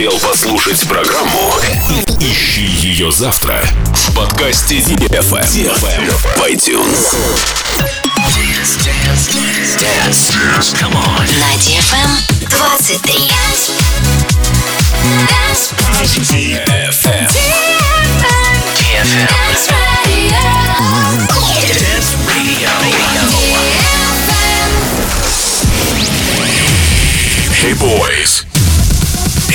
успел послушать программу, ищи ее завтра в подкасте DFM, DFM в iTunes. Dance, dance, dance, dance. Come on. На DFM 23. Dance. DFM. DFM. DFM. Dance radio. Dance radio. Hey boys.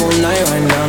Beautiful night right now.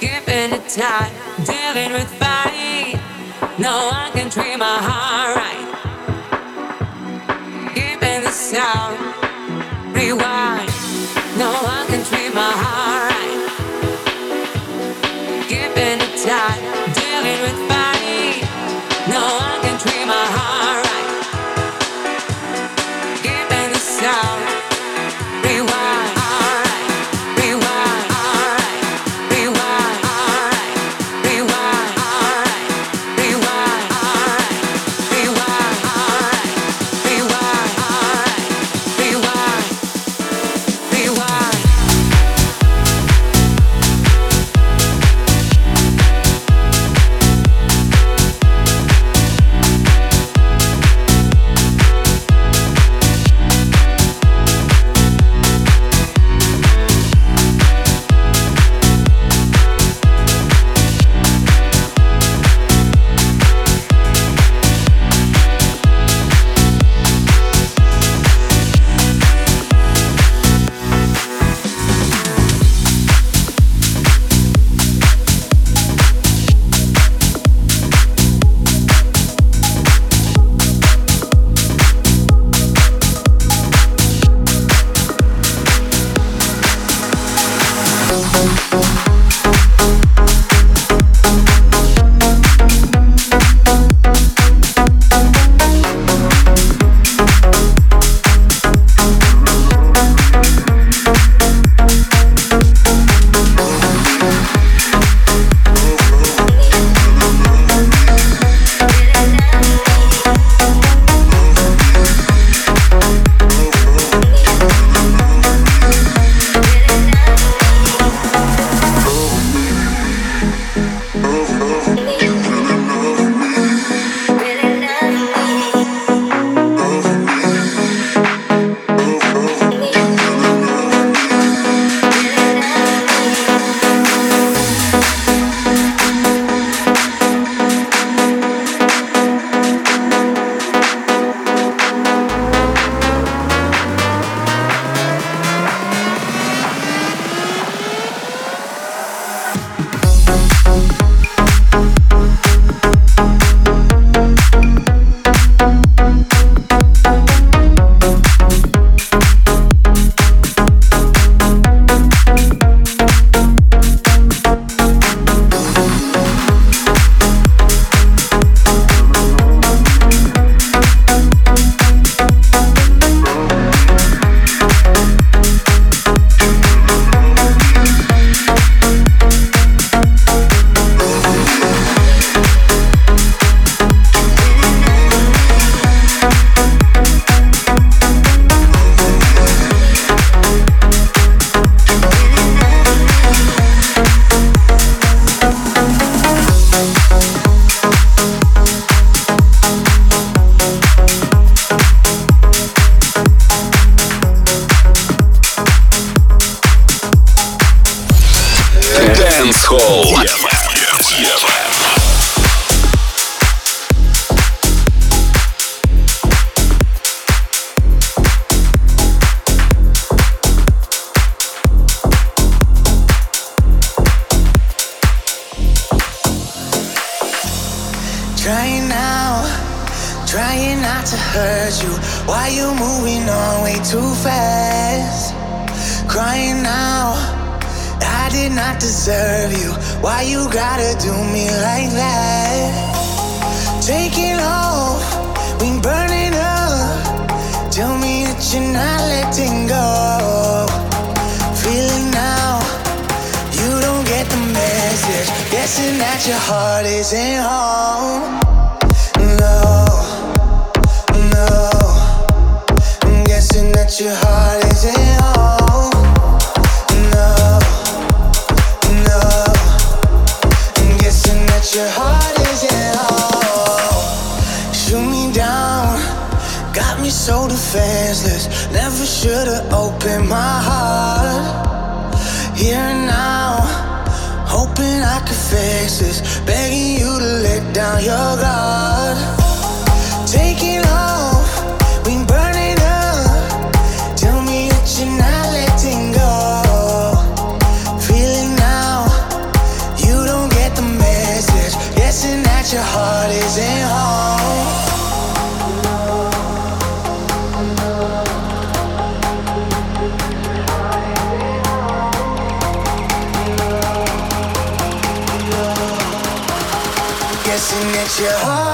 Keeping it tight, dealing with. No one can treat my heart right. The sound, rewind. No one can treat my heart right. It trying not to hurt you. Why you moving on way too fast? Crying now, I did not deserve you. Why you gotta do me like that? Taking off, we burning up. Tell me that you're not letting go. Feeling now, you don't get the message. Guessing that your heart isn't home. No, Begging you to let down your guard. rising home. Guessing at your heart.